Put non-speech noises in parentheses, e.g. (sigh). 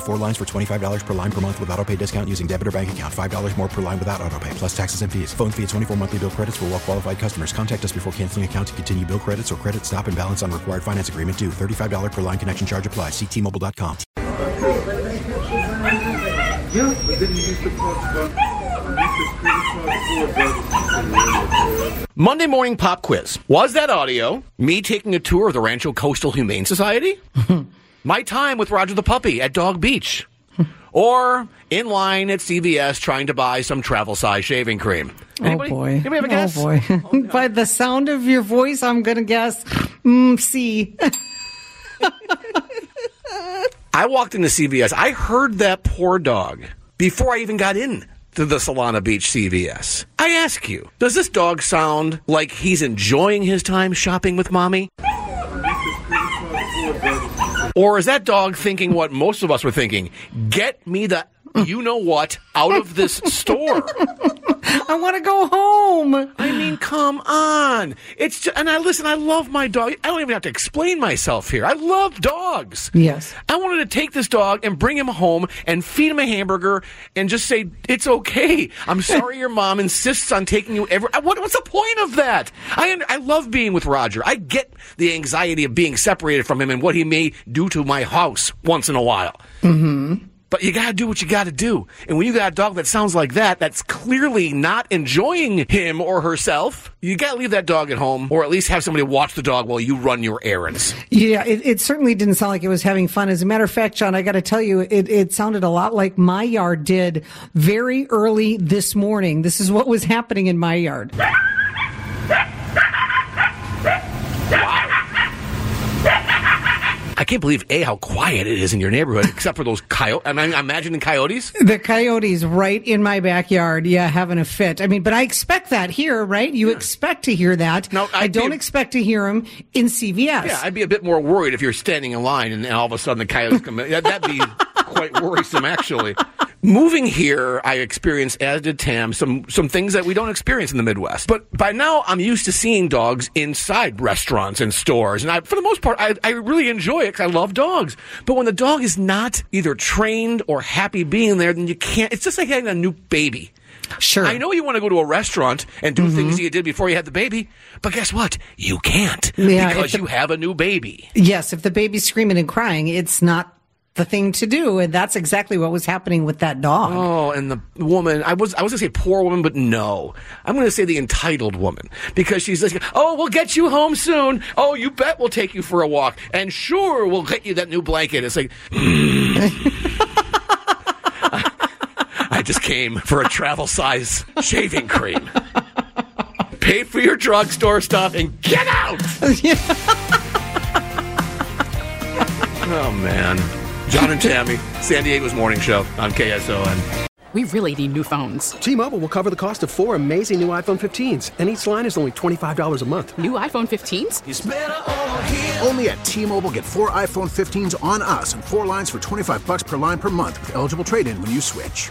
Of four lines for $25 per line per month with auto pay discount using debit or bank account. $5 more per line without auto pay, plus taxes and fees. Phone fee at 24 monthly bill credits for well qualified customers. Contact us before canceling account to continue bill credits or credit stop and balance on required finance agreement due. $35 per line connection charge applies. Ctmobile.com. Yeah, Monday morning pop quiz. Was that audio me taking a tour of the Rancho Coastal Humane Society? (laughs) My time with Roger the puppy at Dog Beach? (laughs) or in line at CVS trying to buy some travel size shaving cream? Anybody? Oh boy! Anybody have a guess? Oh boy! (laughs) By the sound of your voice, I'm gonna guess mm, C. (laughs) I walked into CVS. I heard that poor dog before I even got in to the Solana Beach CVS. I ask you, does this dog sound like he's enjoying his time shopping with mommy? Or is that dog thinking what most of us were thinking? Get me the (laughs) you know what out of this store. I want to go home. I mean, come on. It's just, and I listen. I love my dog. I don't even have to explain myself here. I love dogs. Yes. I wanted to take this dog and bring him home and feed him a hamburger and just say it's okay. I'm sorry your mom insists on taking you every. What, what's the point of that? I I love being with Roger. I get the anxiety of being separated from him and what he may do to my house once in a while. Mm-hmm. But you gotta do what you gotta do. And when you got a dog that sounds like that, that's clearly not enjoying him or herself, you gotta leave that dog at home, or at least have somebody watch the dog while you run your errands. Yeah, it, it certainly didn't sound like it was having fun. As a matter of fact, John, I got to tell you, it, it sounded a lot like my yard did very early this morning. This is what was happening in my yard. (laughs) can't believe a how quiet it is in your neighborhood, except for those coyotes. I mean, I'm imagining coyotes. The coyotes right in my backyard, yeah, having a fit. I mean, but I expect that here, right? You expect to hear that. No, I don't be- expect to hear them in CVS. Yeah, I'd be a bit more worried if you're standing in line and all of a sudden the coyotes come. in. That'd be (laughs) quite worrisome, actually. Moving here, I experienced, as did Tam, some some things that we don't experience in the Midwest. But by now, I'm used to seeing dogs inside restaurants and stores, and I, for the most part, I, I really enjoy it because I love dogs. But when the dog is not either trained or happy being there, then you can't. It's just like having a new baby. Sure. I know you want to go to a restaurant and do things mm-hmm. you did before you had the baby, but guess what? You can't Yeah, because the- you have a new baby. Yes, if the baby's screaming and crying, it's not the thing to do, and that's exactly what was happening with that dog. Oh, and the woman, I was, I was gonna say poor woman, but no. I'm gonna say the entitled woman. Because she's like, oh, we'll get you home soon. Oh, you bet we'll take you for a walk. And sure, we'll get you that new blanket. It's like, hmm. (laughs) I just came for a travel size shaving cream. Pay for your drugstore stuff and get out! (laughs) oh, man. John and Tammy, San Diego's morning show on KSON. We really need new phones. T-Mobile will cover the cost of four amazing new iPhone 15s, and each line is only $25 a month. New iPhone 15s? It's over here. Only at T-Mobile get four iPhone 15s on us and four lines for 25 bucks per line per month with eligible trade-in when you switch.